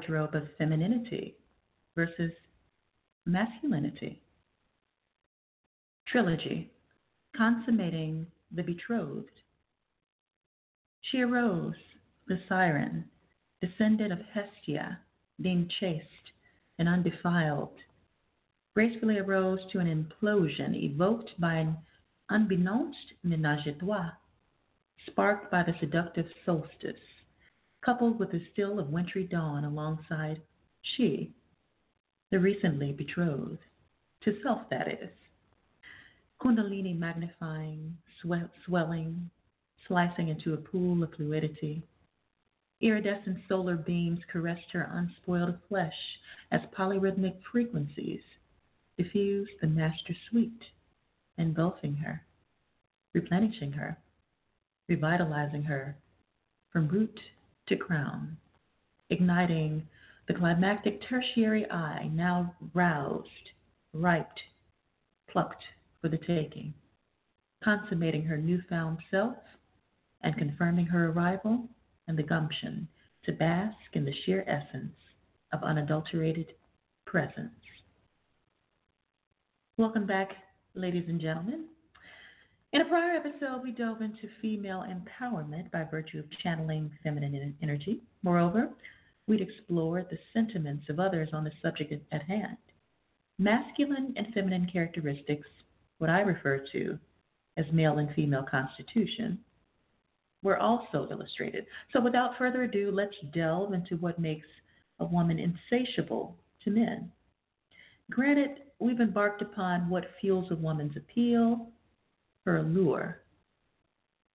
Wardrobe of Femininity versus Masculinity. Trilogy Consummating the Betrothed. She arose, the siren, descendant of Hestia, being chaste and undefiled, gracefully arose to an implosion evoked by an unbeknownst menage a trois sparked by the seductive solstice, coupled with the still of wintry dawn alongside she, the recently betrothed, to self that is. Kundalini magnifying, swelling, slicing into a pool of fluidity. Iridescent solar beams caressed her unspoiled flesh as polyrhythmic frequencies diffused the master suite, engulfing her, replenishing her revitalizing her from root to crown, igniting the climactic tertiary eye, now roused, ripe, plucked for the taking, consummating her newfound self and confirming her arrival and the gumption to bask in the sheer essence of unadulterated presence. Welcome back, ladies and gentlemen, in a prior episode, we dove into female empowerment by virtue of channeling feminine energy. Moreover, we'd explored the sentiments of others on the subject at hand. Masculine and feminine characteristics, what I refer to as male and female constitution, were also illustrated. So, without further ado, let's delve into what makes a woman insatiable to men. Granted, we've embarked upon what fuels a woman's appeal her allure.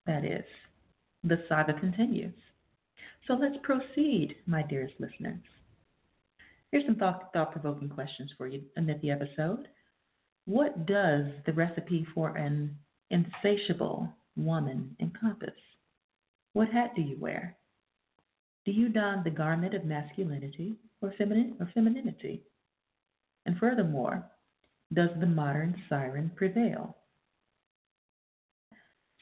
That is, the saga continues. So let's proceed, my dearest listeners. Here's some thought provoking questions for you amid the episode. What does the recipe for an insatiable woman encompass? What hat do you wear? Do you don the garment of masculinity or feminine or femininity? And furthermore, does the modern siren prevail?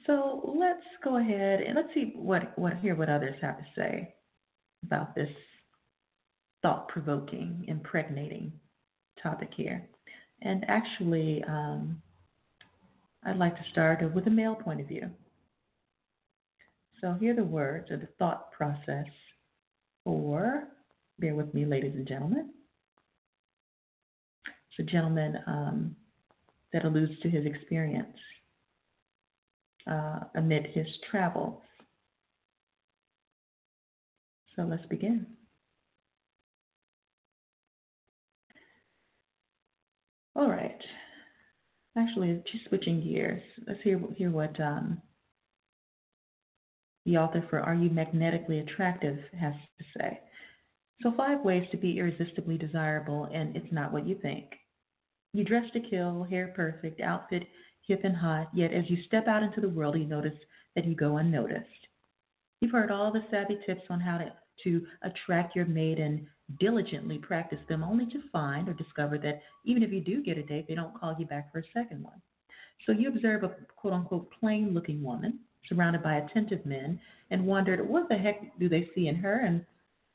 So let's go ahead and let's see what, what hear what others have to say about this thought provoking, impregnating topic here. And actually, um, I'd like to start with a male point of view. So here are the words or the thought process for, bear with me, ladies and gentlemen. It's a gentleman um, that alludes to his experience uh, amid his travels. So let's begin. All right. Actually, just switching gears. Let's hear hear what um, the author for "Are You Magnetically Attractive" has to say. So, five ways to be irresistibly desirable, and it's not what you think. You dress to kill, hair perfect, outfit hip and hot, yet as you step out into the world, you notice that you go unnoticed. You've heard all the savvy tips on how to, to attract your mate and diligently practice them only to find or discover that even if you do get a date, they don't call you back for a second one. So you observe a quote unquote plain looking woman surrounded by attentive men and wondered what the heck do they see in her and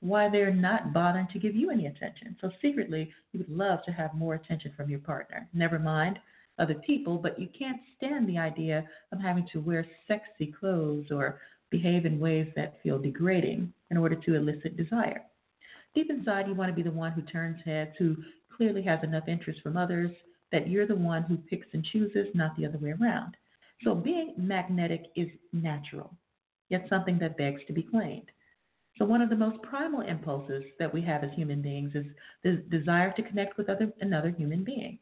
why they're not bothering to give you any attention. So secretly, you would love to have more attention from your partner. Never mind other people, but you can't stand the idea of having to wear sexy clothes or behave in ways that feel degrading in order to elicit desire. Deep inside, you want to be the one who turns heads, who clearly has enough interest from others that you're the one who picks and chooses, not the other way around. So being magnetic is natural, yet something that begs to be claimed. So one of the most primal impulses that we have as human beings is the desire to connect with other, another human being.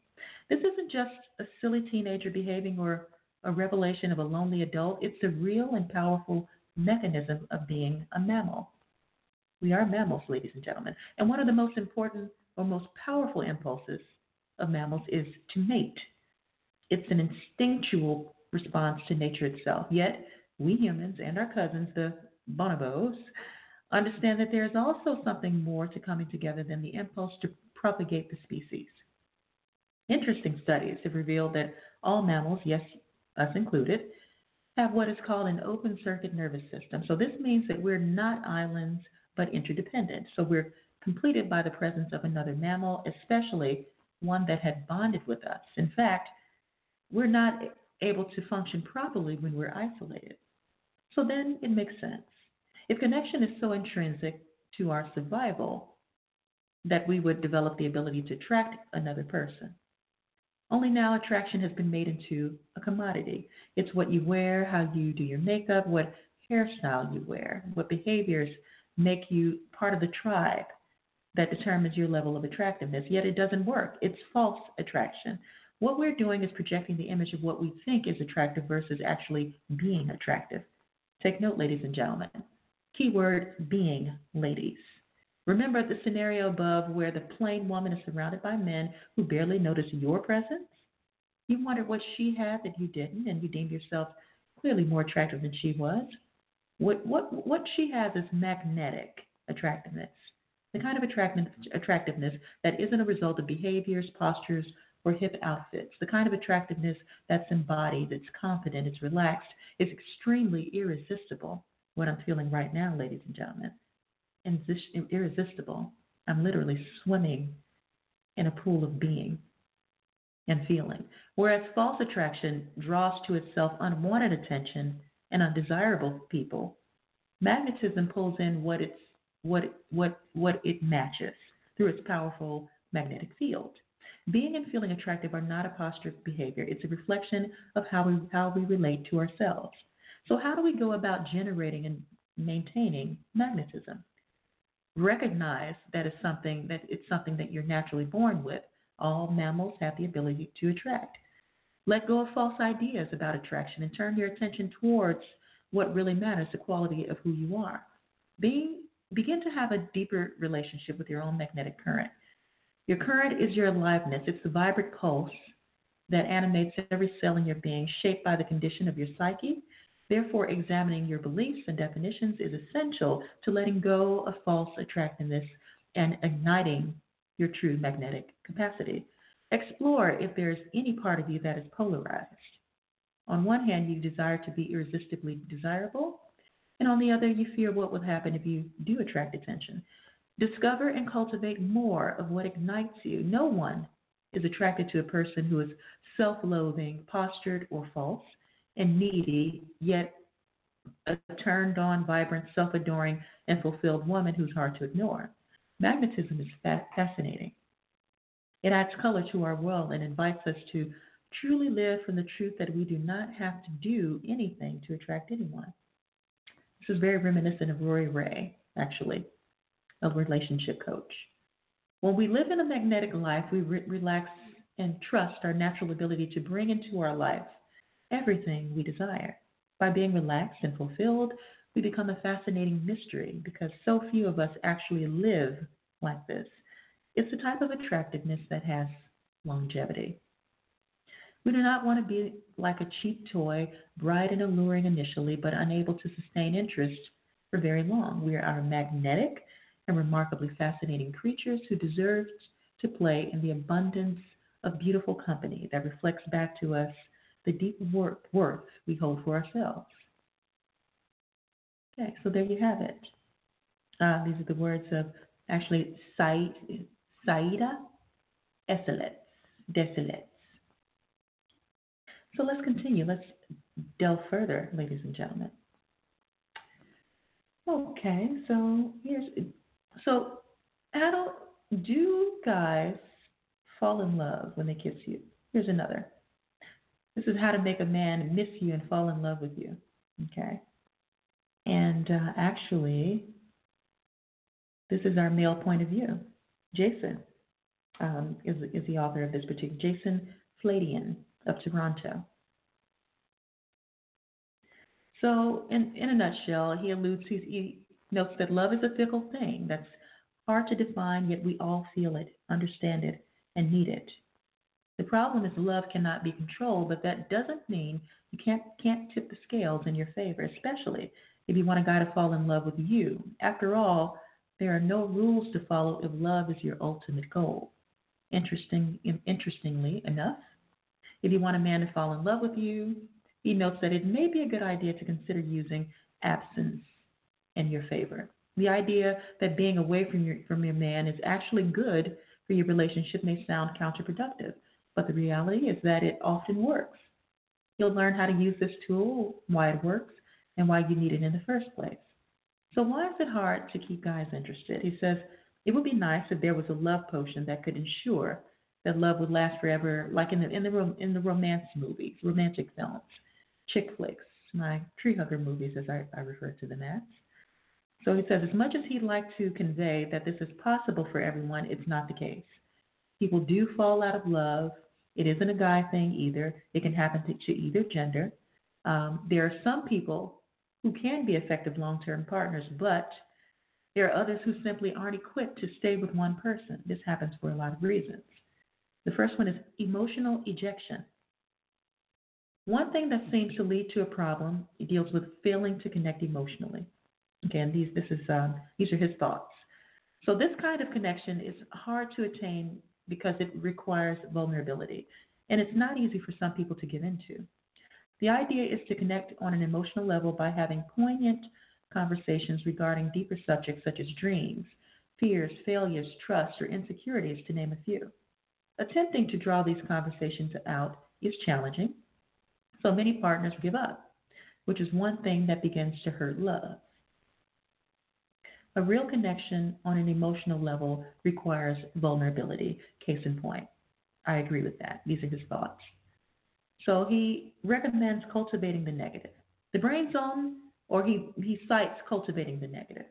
This isn't just a silly teenager behaving or a revelation of a lonely adult. It's a real and powerful mechanism of being a mammal. We are mammals, ladies and gentlemen. And one of the most important or most powerful impulses of mammals is to mate. It's an instinctual response to nature itself. Yet, we humans and our cousins, the bonobos, understand that there is also something more to coming together than the impulse to propagate the species. Interesting studies have revealed that all mammals, yes, us included, have what is called an open circuit nervous system. So this means that we're not islands but interdependent. So we're completed by the presence of another mammal, especially one that had bonded with us. In fact, we're not able to function properly when we're isolated. So then it makes sense. If connection is so intrinsic to our survival that we would develop the ability to attract another person. Only now attraction has been made into a commodity. It's what you wear, how you do your makeup, what hairstyle you wear, what behaviors make you part of the tribe that determines your level of attractiveness. Yet it doesn't work. It's false attraction. What we're doing is projecting the image of what we think is attractive versus actually being attractive. Take note, ladies and gentlemen. Keyword being, ladies. Remember the scenario above where the plain woman is surrounded by men who barely notice your presence? You wondered what she had that you didn't, and you deemed yourself clearly more attractive than she was. What, what, what she has is magnetic attractiveness, the kind of attractiveness that isn't a result of behaviors, postures, or hip outfits, the kind of attractiveness that's embodied, it's confident, it's relaxed, it's extremely irresistible. What I'm feeling right now, ladies and gentlemen, irresistible. I'm literally swimming in a pool of being and feeling. Whereas false attraction draws to itself unwanted attention and undesirable people, magnetism pulls in what it's what what what it matches through its powerful magnetic field. Being and feeling attractive are not a posture of behavior. It's a reflection of how we how we relate to ourselves. So how do we go about generating and maintaining magnetism? Recognize that it's something that it's something that you're naturally born with. All mammals have the ability to attract. Let go of false ideas about attraction and turn your attention towards what really matters, the quality of who you are. Begin to have a deeper relationship with your own magnetic current. Your current is your aliveness, it's the vibrant pulse that animates every cell in your being, shaped by the condition of your psyche. Therefore, examining your beliefs and definitions is essential to letting go of false attractiveness and igniting your true magnetic capacity. Explore if there is any part of you that is polarized. On one hand, you desire to be irresistibly desirable, and on the other, you fear what will happen if you do attract attention. Discover and cultivate more of what ignites you. No one is attracted to a person who is self loathing, postured, or false, and needy, yet a turned on, vibrant, self adoring, and fulfilled woman who's hard to ignore. Magnetism is fascinating. It adds color to our world and invites us to truly live from the truth that we do not have to do anything to attract anyone. This is very reminiscent of Rori Raye, actually, a relationship coach. When we live in a magnetic life, we re- relax and trust our natural ability to bring into our life everything we desire. By being relaxed and fulfilled, we become a fascinating mystery because so few of us actually live like this. It's the type of attractiveness that has longevity. We do not want to be like a cheap toy, bright and alluring initially, but unable to sustain interest for very long. We are magnetic and remarkably fascinating creatures who deserve to play in the abundance of beautiful company that reflects back to us the deep worth we hold for ourselves. Okay, so there you have it. Uh, these are the words of actually Said, Saida Eselets, Deselets. So let's continue. Let's delve further, ladies and gentlemen. Okay, so here's so adult do guys fall in love when they kiss you. Here's another. This is how to make a man miss you and fall in love with you. Okay. And uh, actually, this is our male point of view. Jason um, is, is the author of this particular, Jason Fladian of Toronto. So, in, in a nutshell, he alludes, he notes that love is a fickle thing that's hard to define, yet we all feel it, understand it, and need it. The problem is love cannot be controlled, but that doesn't mean you can't can't tip the scales in your favor, especially if you want a guy to fall in love with you. After all, there are no rules to follow if love is your ultimate goal. Interesting, interestingly enough, if you want a man to fall in love with you, he notes that it may be a good idea to consider using absence in your favor. The idea that being away from your from your man is actually good for your relationship may sound counterproductive, but the reality is that it often works. You'll learn how to use this tool, why it works, and why you need it in the first place. So why is it hard to keep guys interested? He says it would be nice if there was a love potion that could ensure that love would last forever, like in the in the in the romance movies, romantic films, chick flicks, my tree hugger movies, as I, I refer to them as. So he says, as much as he'd like to convey that this is possible for everyone, it's not the case. People do fall out of love. It isn't a guy thing either. It can happen to, to either gender. Um, there are some people who can be effective long term partners, but there are others who simply aren't equipped to stay with one person. This happens for a lot of reasons. The first one is emotional ejection. One thing that seems to lead to a problem deals with failing to connect emotionally. Again, these this is um, these are his thoughts. So this kind of connection is hard to attain because it requires vulnerability, and it's not easy for some people to give into. The idea is to connect on an emotional level by having poignant conversations regarding deeper subjects such as dreams, fears, failures, trust, or insecurities, to name a few. Attempting to draw these conversations out is challenging, so many partners give up, which is one thing that begins to hurt love. A real connection on an emotional level requires vulnerability. Case in point. I agree with that. These are his thoughts. So he recommends cultivating the negative. The brain zone, or he, he cites cultivating the negative.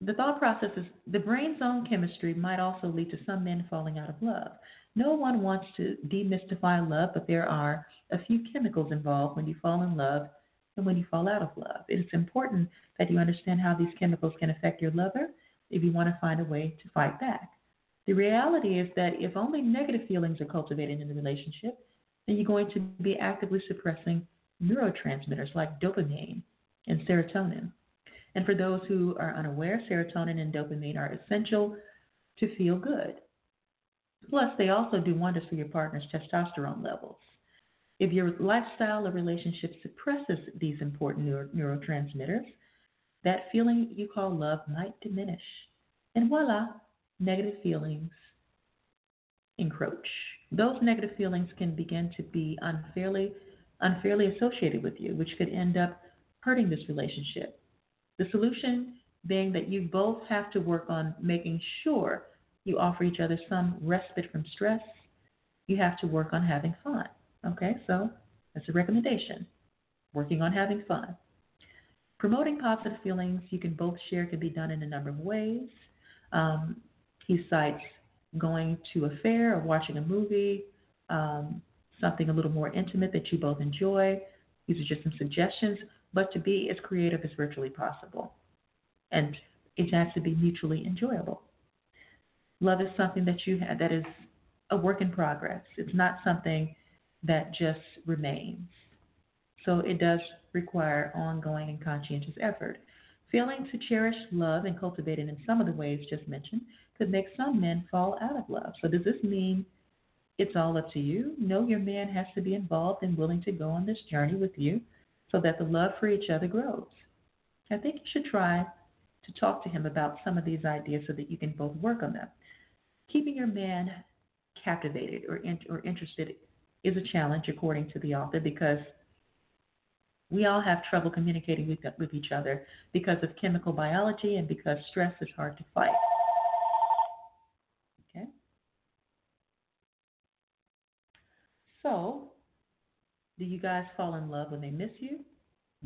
The thought process is the brain zone chemistry might also lead to some men falling out of love. No one wants to demystify love, but there are a few chemicals involved when you fall in love and when you fall out of love. It is important that you understand how these chemicals can affect your lover if you want to find a way to fight back. The reality is that if only negative feelings are cultivated in the relationship, then you're going to be actively suppressing neurotransmitters like dopamine and serotonin. And for those who are unaware, serotonin and dopamine are essential to feel good. Plus, they also do wonders for your partner's testosterone levels. If your lifestyle or relationship suppresses these important neuro- neurotransmitters, that feeling you call love might diminish. And voila, negative feelings encroach. Those negative feelings can begin to be unfairly unfairly associated with you, which could end up hurting this relationship. The solution being that you both have to work on making sure you offer each other some respite from stress. You have to work on having fun. Okay, so that's a recommendation. Working on having fun. Promoting positive feelings you can both share can be done in a number of ways. Um, he cites going to a fair or watching a movie, um, something a little more intimate that you both enjoy. These are just some suggestions, but to be as creative as virtually possible. And it has to be mutually enjoyable. Love is something that you have that is a work in progress. It's not something that just remains. So it does require ongoing and conscientious effort. Failing to cherish love and cultivate it in some of the ways just mentioned could make some men fall out of love. So does this mean it's all up to you? No, your man has to be involved and willing to go on this journey with you so that the love for each other grows. I think you should try to talk to him about some of these ideas so that you can both work on them. Keeping your man captivated or, in, or interested is a challenge, according to the author, because we all have trouble communicating with, with each other because of chemical biology and because stress is hard to fight. Okay? So, do you guys fall in love when they miss you?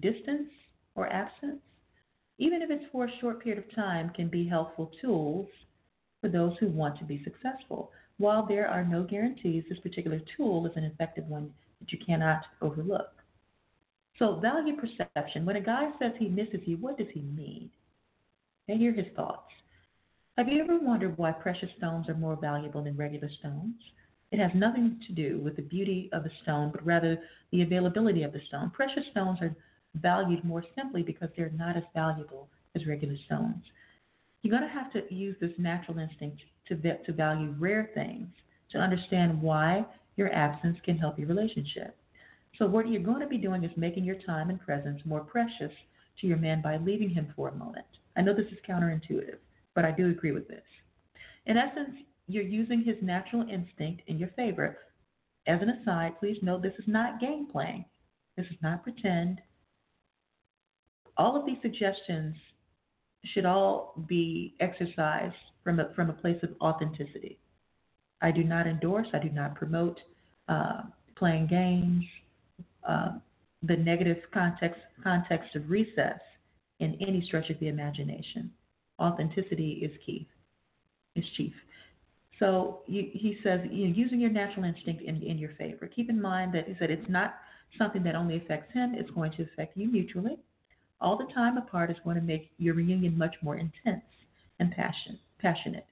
Distance or absence? even if it's for a short period of time, can be helpful tools for those who want to be successful. While there are no guarantees, this particular tool is an effective one that you cannot overlook. So, value perception. When a guy says he misses you, what does he mean? And here are his thoughts. Have you ever wondered why precious stones are more valuable than regular stones? It has nothing to do with the beauty of the stone, but rather the availability of the stone. Precious stones are valued more simply because they're not as valuable as regular stones. You're going to have to use this natural instinct to, to value rare things to understand why your absence can help your relationship. So, what you're going to be doing is making your time and presence more precious to your man by leaving him for a moment. I know this is counterintuitive, but I do agree with this. In essence, you're using his natural instinct in your favor. As an aside, please note this is not game playing. This is not pretend. All of these suggestions should all be exercised from a, from a place of authenticity. I do not endorse, I do not promote uh, playing games, uh, the negative context, context of recess in any stretch of the imagination. Authenticity is key, is chief. So he says, you know, using your natural instinct in, in your favor. Keep in mind that he said it's not something that only affects him, it's going to affect you mutually. All the time apart is going to make your reunion much more intense and passion, passionate.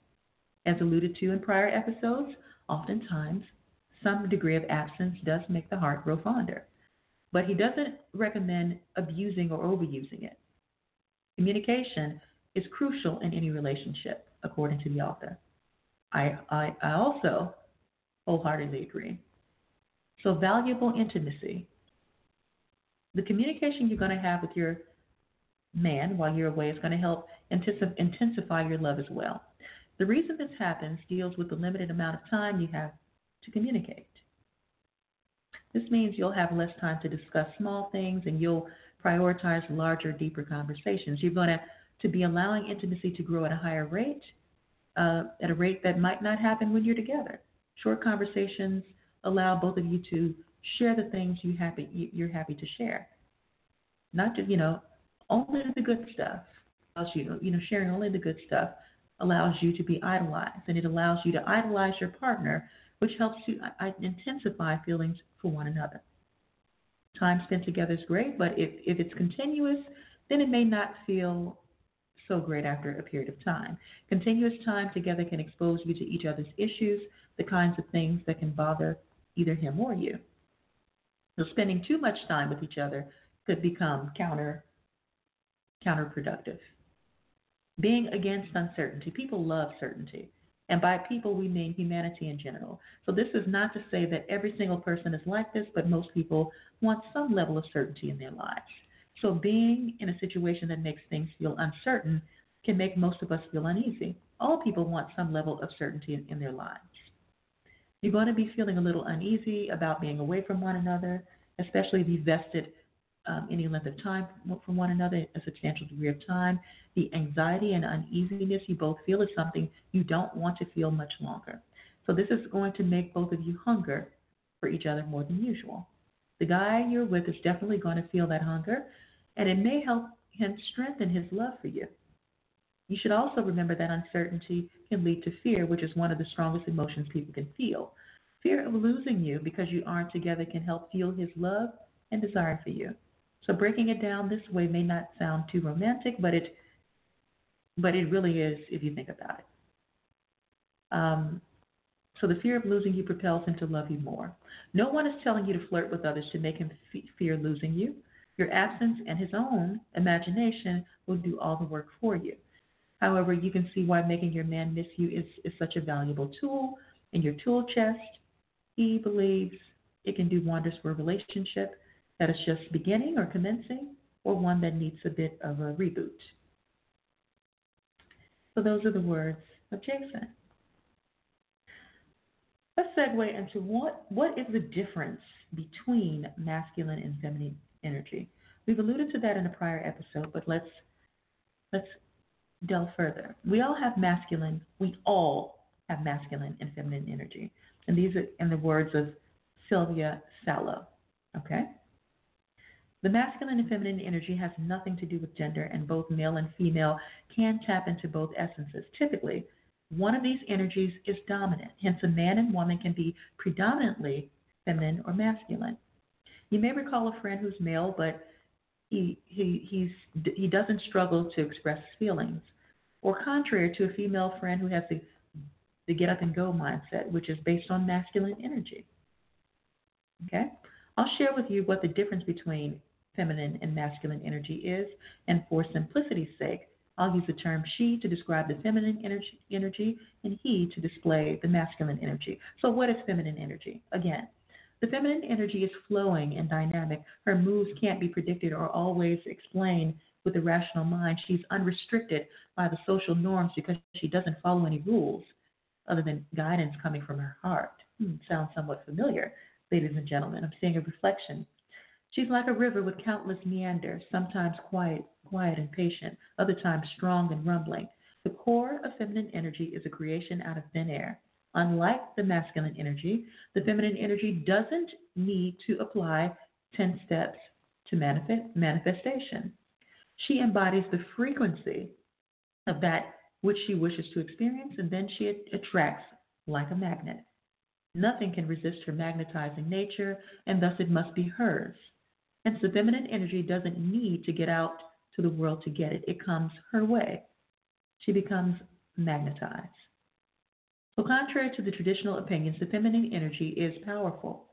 As alluded to in prior episodes, oftentimes some degree of absence does make the heart grow fonder. But he doesn't recommend abusing or overusing it. Communication is crucial in any relationship, according to the author. I, I, I also wholeheartedly agree. So, valuable intimacy. The communication you're going to have with your man while you're away is going to help intensify your love as well. The reason this happens deals with the limited amount of time you have to communicate. This means you'll have less time to discuss small things and you'll prioritize larger, deeper conversations. You're going to, to be allowing intimacy to grow at a higher rate, uh, at a rate that might not happen when you're together. Short conversations allow both of you to share the things you happy, you're happy to share. Not to, you know, only the good stuff allows you, you know, sharing only the good stuff allows you to be idolized, and it allows you to idolize your partner, which helps you intensify feelings for one another. Time spent together is great, but if, if it's continuous, then it may not feel so great after a period of time. Continuous time together can expose you to each other's issues, the kinds of things that can bother either him or you. So spending too much time with each other could become counter counterproductive. Being against uncertainty. People love certainty. And by people, we mean humanity in general. So this is not to say that every single person is like this, but most people want some level of certainty in their lives. So being in a situation that makes things feel uncertain can make most of us feel uneasy. All people want some level of certainty in, in their lives. You're going to be feeling a little uneasy about being away from one another, especially you vested um, any length of time from one another, a substantial degree of time. The anxiety and uneasiness you both feel is something you don't want to feel much longer. So, this is going to make both of you hunger for each other more than usual. The guy you're with is definitely going to feel that hunger, and it may help him strengthen his love for you. You should also remember that uncertainty can lead to fear, which is one of the strongest emotions people can feel. Fear of losing you because you aren't together can help fuel his love and desire for you. So breaking it down this way may not sound too romantic, but it but it really is if you think about it. Um, so the fear of losing you propels him to love you more. No one is telling you to flirt with others to make him f- fear losing you. Your absence and his own imagination will do all the work for you. However, you can see why making your man miss you is, is such a valuable tool in your tool chest. He believes it can do wonders for a relationship that is just beginning or commencing, or one that needs a bit of a reboot. So those are the words of Jason. Let's segue into what, what is the difference between masculine and feminine energy. We've alluded to that in a prior episode, but let's let's delve further. We all have masculine, we all have masculine and feminine energy. And these are in the words of Sylvia Sallow. Okay? The masculine and feminine energy has nothing to do with gender, and both male and female can tap into both essences. Typically, one of these energies is dominant. Hence, a man and woman can be predominantly feminine or masculine. You may recall a friend who's male, but he, he, he doesn't struggle to express his feelings. Or contrary to a female friend who has the, the get up and go mindset, which is based on masculine energy. Okay? I'll share with you what the difference between feminine and masculine energy is, and for simplicity's sake, I'll use the term she to describe the feminine energy, energy and he to display the masculine energy. So, what is feminine energy? Again, the feminine energy is flowing and dynamic. Her moves can't be predicted or always explained with the rational mind. She's unrestricted by the social norms because she doesn't follow any rules other than guidance coming from her heart. Hmm, sounds somewhat familiar, ladies and gentlemen. I'm seeing a reflection She's like a river with countless meanders, sometimes quiet, quiet and patient, other times strong and rumbling. The core of feminine energy is a creation out of thin air. Unlike the masculine energy, the feminine energy doesn't need to apply 10 steps to manifest, manifestation. She embodies the frequency of that which she wishes to experience, and then she attracts like a magnet. Nothing can resist her magnetizing nature, and thus it must be hers. Hence, the feminine energy doesn't need to get out to the world to get it, it comes her way. She becomes magnetized. So, contrary to the traditional opinions, the feminine energy is powerful.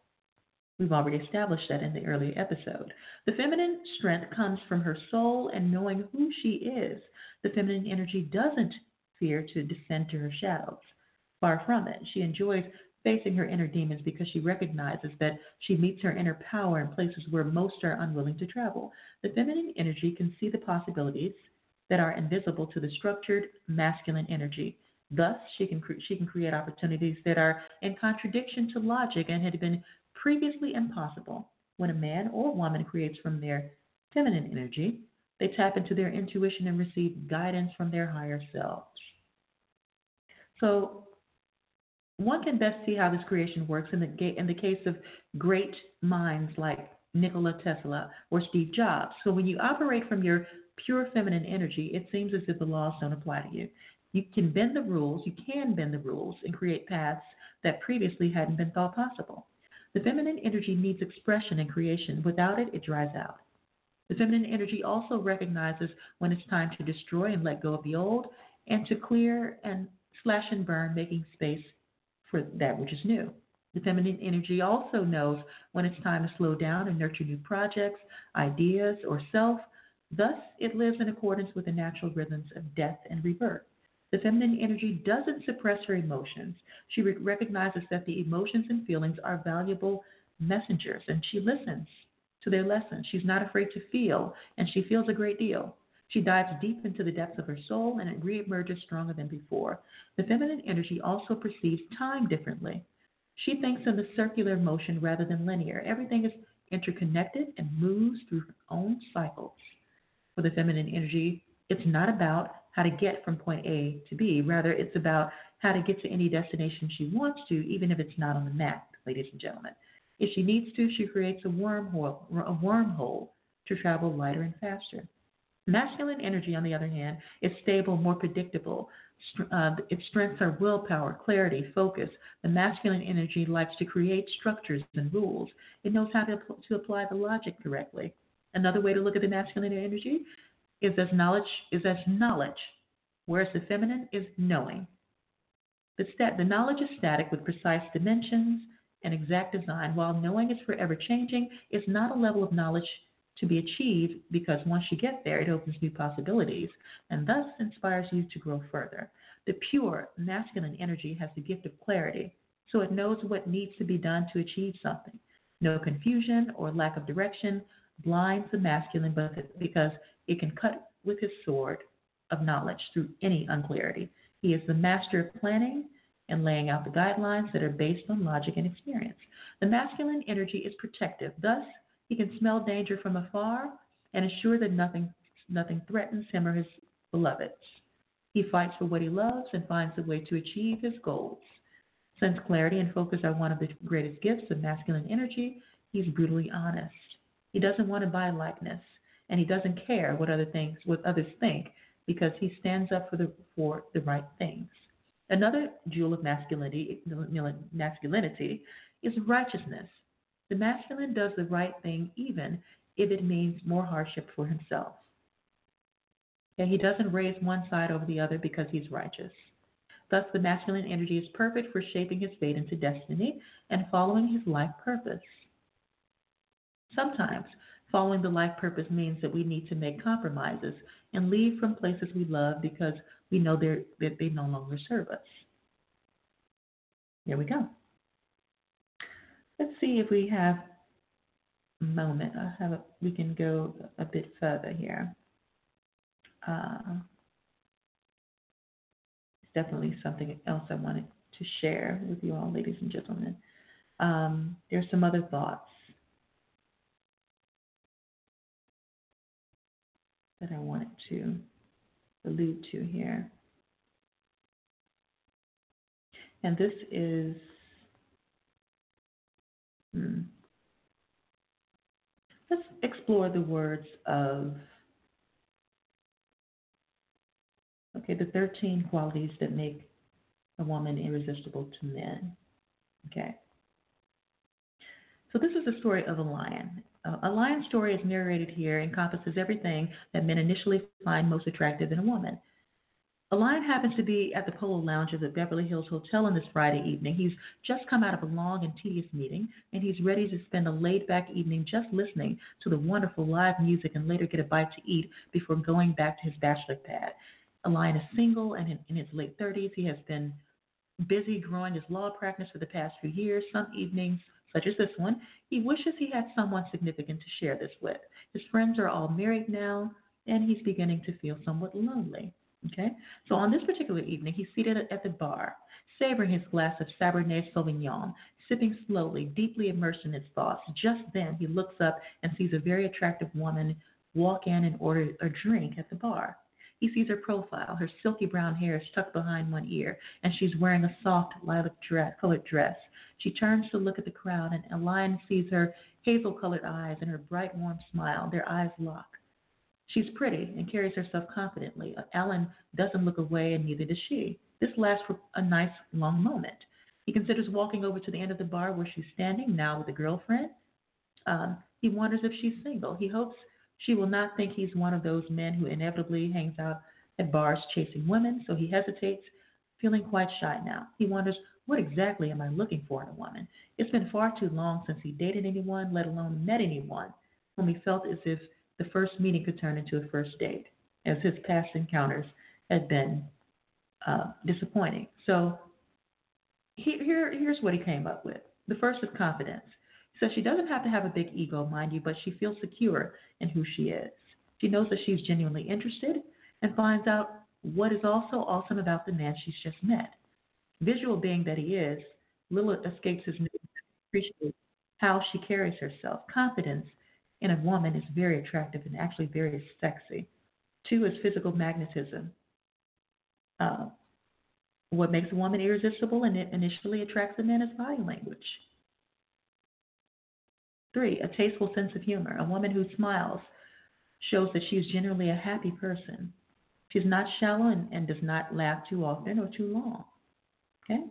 We've already established that in the earlier episode. The feminine strength comes from her soul and knowing who she is. The feminine energy doesn't fear to descend to her shadows. Far from it. She enjoys facing her inner demons because she recognizes that she meets her inner power in places where most are unwilling to travel. The feminine energy can see the possibilities that are invisible to the structured masculine energy. Thus, she can, cre- she can create opportunities that are in contradiction to logic and had been previously impossible. When a man or woman creates from their feminine energy, they tap into their intuition and receive guidance from their higher selves. So, one can best see how this creation works in the, in the case of great minds like Nikola Tesla or Steve Jobs. So when you operate from your pure feminine energy, it seems as if the laws don't apply to you. You can bend the rules, you can bend the rules and create paths that previously hadn't been thought possible. The feminine energy needs expression and creation. Without it, it dries out. The feminine energy also recognizes when it's time to destroy and let go of the old and to clear and slash and burn, making space for that which is new. The feminine energy also knows when it's time to slow down and nurture new projects, ideas, or self. Thus, it lives in accordance with the natural rhythms of death and rebirth. The feminine energy doesn't suppress her emotions. She re- recognizes that the emotions and feelings are valuable messengers, and she listens to their lessons. She's not afraid to feel, and she feels a great deal. She dives deep into the depths of her soul and it reemerges stronger than before. The feminine energy also perceives time differently. She thinks in the circular motion rather than linear. Everything is interconnected and moves through her own cycles. For the feminine energy, it's not about how to get from point A to B. Rather, it's about how to get to any destination she wants to, even if it's not on the map, ladies and gentlemen. If she needs to, she creates a wormhole, a wormhole to travel lighter and faster. Masculine energy, on the other hand, is stable, more predictable. Uh, its strengths are willpower, clarity, focus. The masculine energy likes to create structures and rules. It knows how to, to apply the logic correctly. Another way to look at the masculine energy is as knowledge is as knowledge, whereas the feminine is knowing. The, stat, the knowledge is static with precise dimensions and exact design, while knowing is forever changing. It's not a level of knowledge to be achieved because once you get there, it opens new possibilities and thus inspires you to grow further. The pure masculine energy has the gift of clarity, so it knows what needs to be done to achieve something. No confusion or lack of direction blinds the masculine because it can cut with his sword of knowledge through any unclarity. He is the master of planning and laying out the guidelines that are based on logic and experience. The masculine energy is protective, thus, he can smell danger from afar and is sure that nothing, nothing threatens him or his beloveds. He fights for what he loves and finds a way to achieve his goals. Since clarity and focus are one of the greatest gifts of masculine energy, he's brutally honest. He doesn't want to buy likeness, and he doesn't care what other things what others think because he stands up for the for the right things. Another jewel of masculinity masculinity is righteousness. The masculine does the right thing even if it means more hardship for himself. And he doesn't raise one side over the other because he's righteous. Thus, the masculine energy is perfect for shaping his fate into destiny and following his life purpose. Sometimes, following the life purpose means that we need to make compromises and leave from places we love because we know that they no longer serve us. Here we go. Let's see if we have a moment. I have a, we can go a bit further here. Uh, definitely something else I wanted to share with you all, ladies and gentlemen. Um, there's some other thoughts that I wanted to allude to here. And this is hmm, let's explore the words of okay, the 13 qualities that make a woman irresistible to men. Okay. So this is the story of Alan. Uh, Alan story, as narrated here, encompasses everything that men initially find most attractive in a woman. A happens to be at the Polo Lounge of the Beverly Hills Hotel on this Friday evening. He's just come out of a long and tedious meeting, and he's ready to spend a laid back evening just listening to the wonderful live music and later get a bite to eat before going back to his bachelor pad. Alan is single and in his late 30s. He has been busy growing his law practice for the past few years. Some evenings, such as this one, he wishes he had someone significant to share this with. His friends are all married now, and he's beginning to feel somewhat lonely. Okay, so on this particular evening, he's seated at the bar, savoring his glass of Cabernet Sauvignon, sipping slowly, deeply immersed in his thoughts. Just then, he looks up and sees a very attractive woman walk in and order a drink at the bar. He sees her profile. Her silky brown hair is tucked behind one ear, and she's wearing a soft lilac dress, colored dress. She turns to look at the crowd, and Alan sees her hazel colored eyes and her bright, warm smile. Their eyes lock. She's pretty and carries herself confidently. Alan doesn't look away, and neither does she. This lasts for a nice, long moment. He considers walking over to the end of the bar where she's standing, now with a girlfriend. Um, he wonders if she's single. He hopes she will not think he's one of those men who inevitably hangs out at bars chasing women, so he hesitates, feeling quite shy now. He wonders, what exactly am I looking for in a woman? It's been far too long since he dated anyone, let alone met anyone, whom he felt as if the first meeting could turn into a first date, as his past encounters had been uh, disappointing. So here, here's what he came up with. The first is confidence. So she doesn't have to have a big ego, mind you, but she feels secure in who she is. She knows that she's genuinely interested and finds out what is also awesome about the man she's just met. Visual being that he is, Lilith escapes his appreciates how she carries herself. Confidence in a woman is very attractive and actually very sexy. Two is physical magnetism. Uh, what makes a woman irresistible and it initially attracts a man is body language. Three, a tasteful sense of humor. A woman who smiles shows that she is generally a happy person. She's not shallow and, and does not laugh too often or too long. Okay?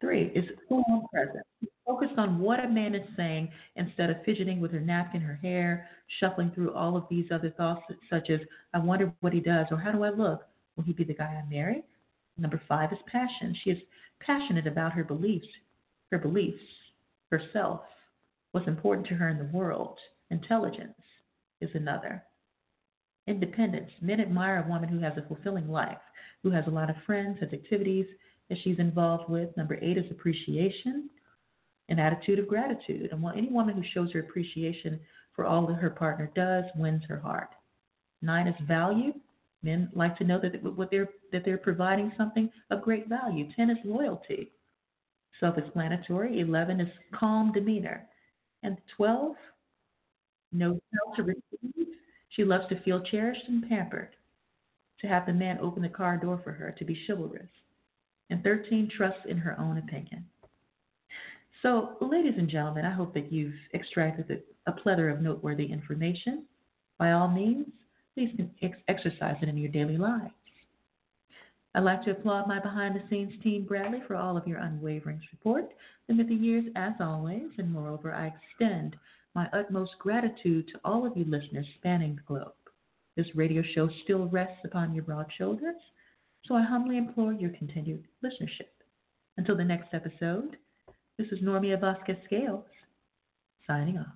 Three is full on present. Focused on what a man is saying instead of fidgeting with her napkin, her hair, shuffling through all of these other thoughts, such as, I wonder what he does, or how do I look? Will he be the guy I marry? Number five is passion. She is passionate about her beliefs, her beliefs, herself, what's important to her in the world. Intelligence is another. Independence. Men admire a woman who has a fulfilling life, who has a lot of friends, has activities that she's involved with. Number eight is appreciation, an attitude of gratitude. And while any woman who shows her appreciation for all that her partner does wins her heart. Nine is value. Men like to know that what they're that they're providing something of great value. Ten is loyalty. Self-explanatory. Eleven is calm demeanor. And 12, no to receive. She loves to feel cherished and pampered, to have the man open the car door for her, to be chivalrous. and 13 trusts in her own opinion. So, ladies and gentlemen, I hope that you've extracted a plethora of noteworthy information. By all means, please ex- exercise it in your daily lives. I'd like to applaud my behind the scenes team, Bradley, for all of your unwavering support amid the years, as always, and moreover, I extend my utmost gratitude to all of you listeners spanning the globe. This radio show still rests upon your broad shoulders, so I humbly implore your continued listenership. Until the next episode, this is Normia Vasquez Scales, signing off.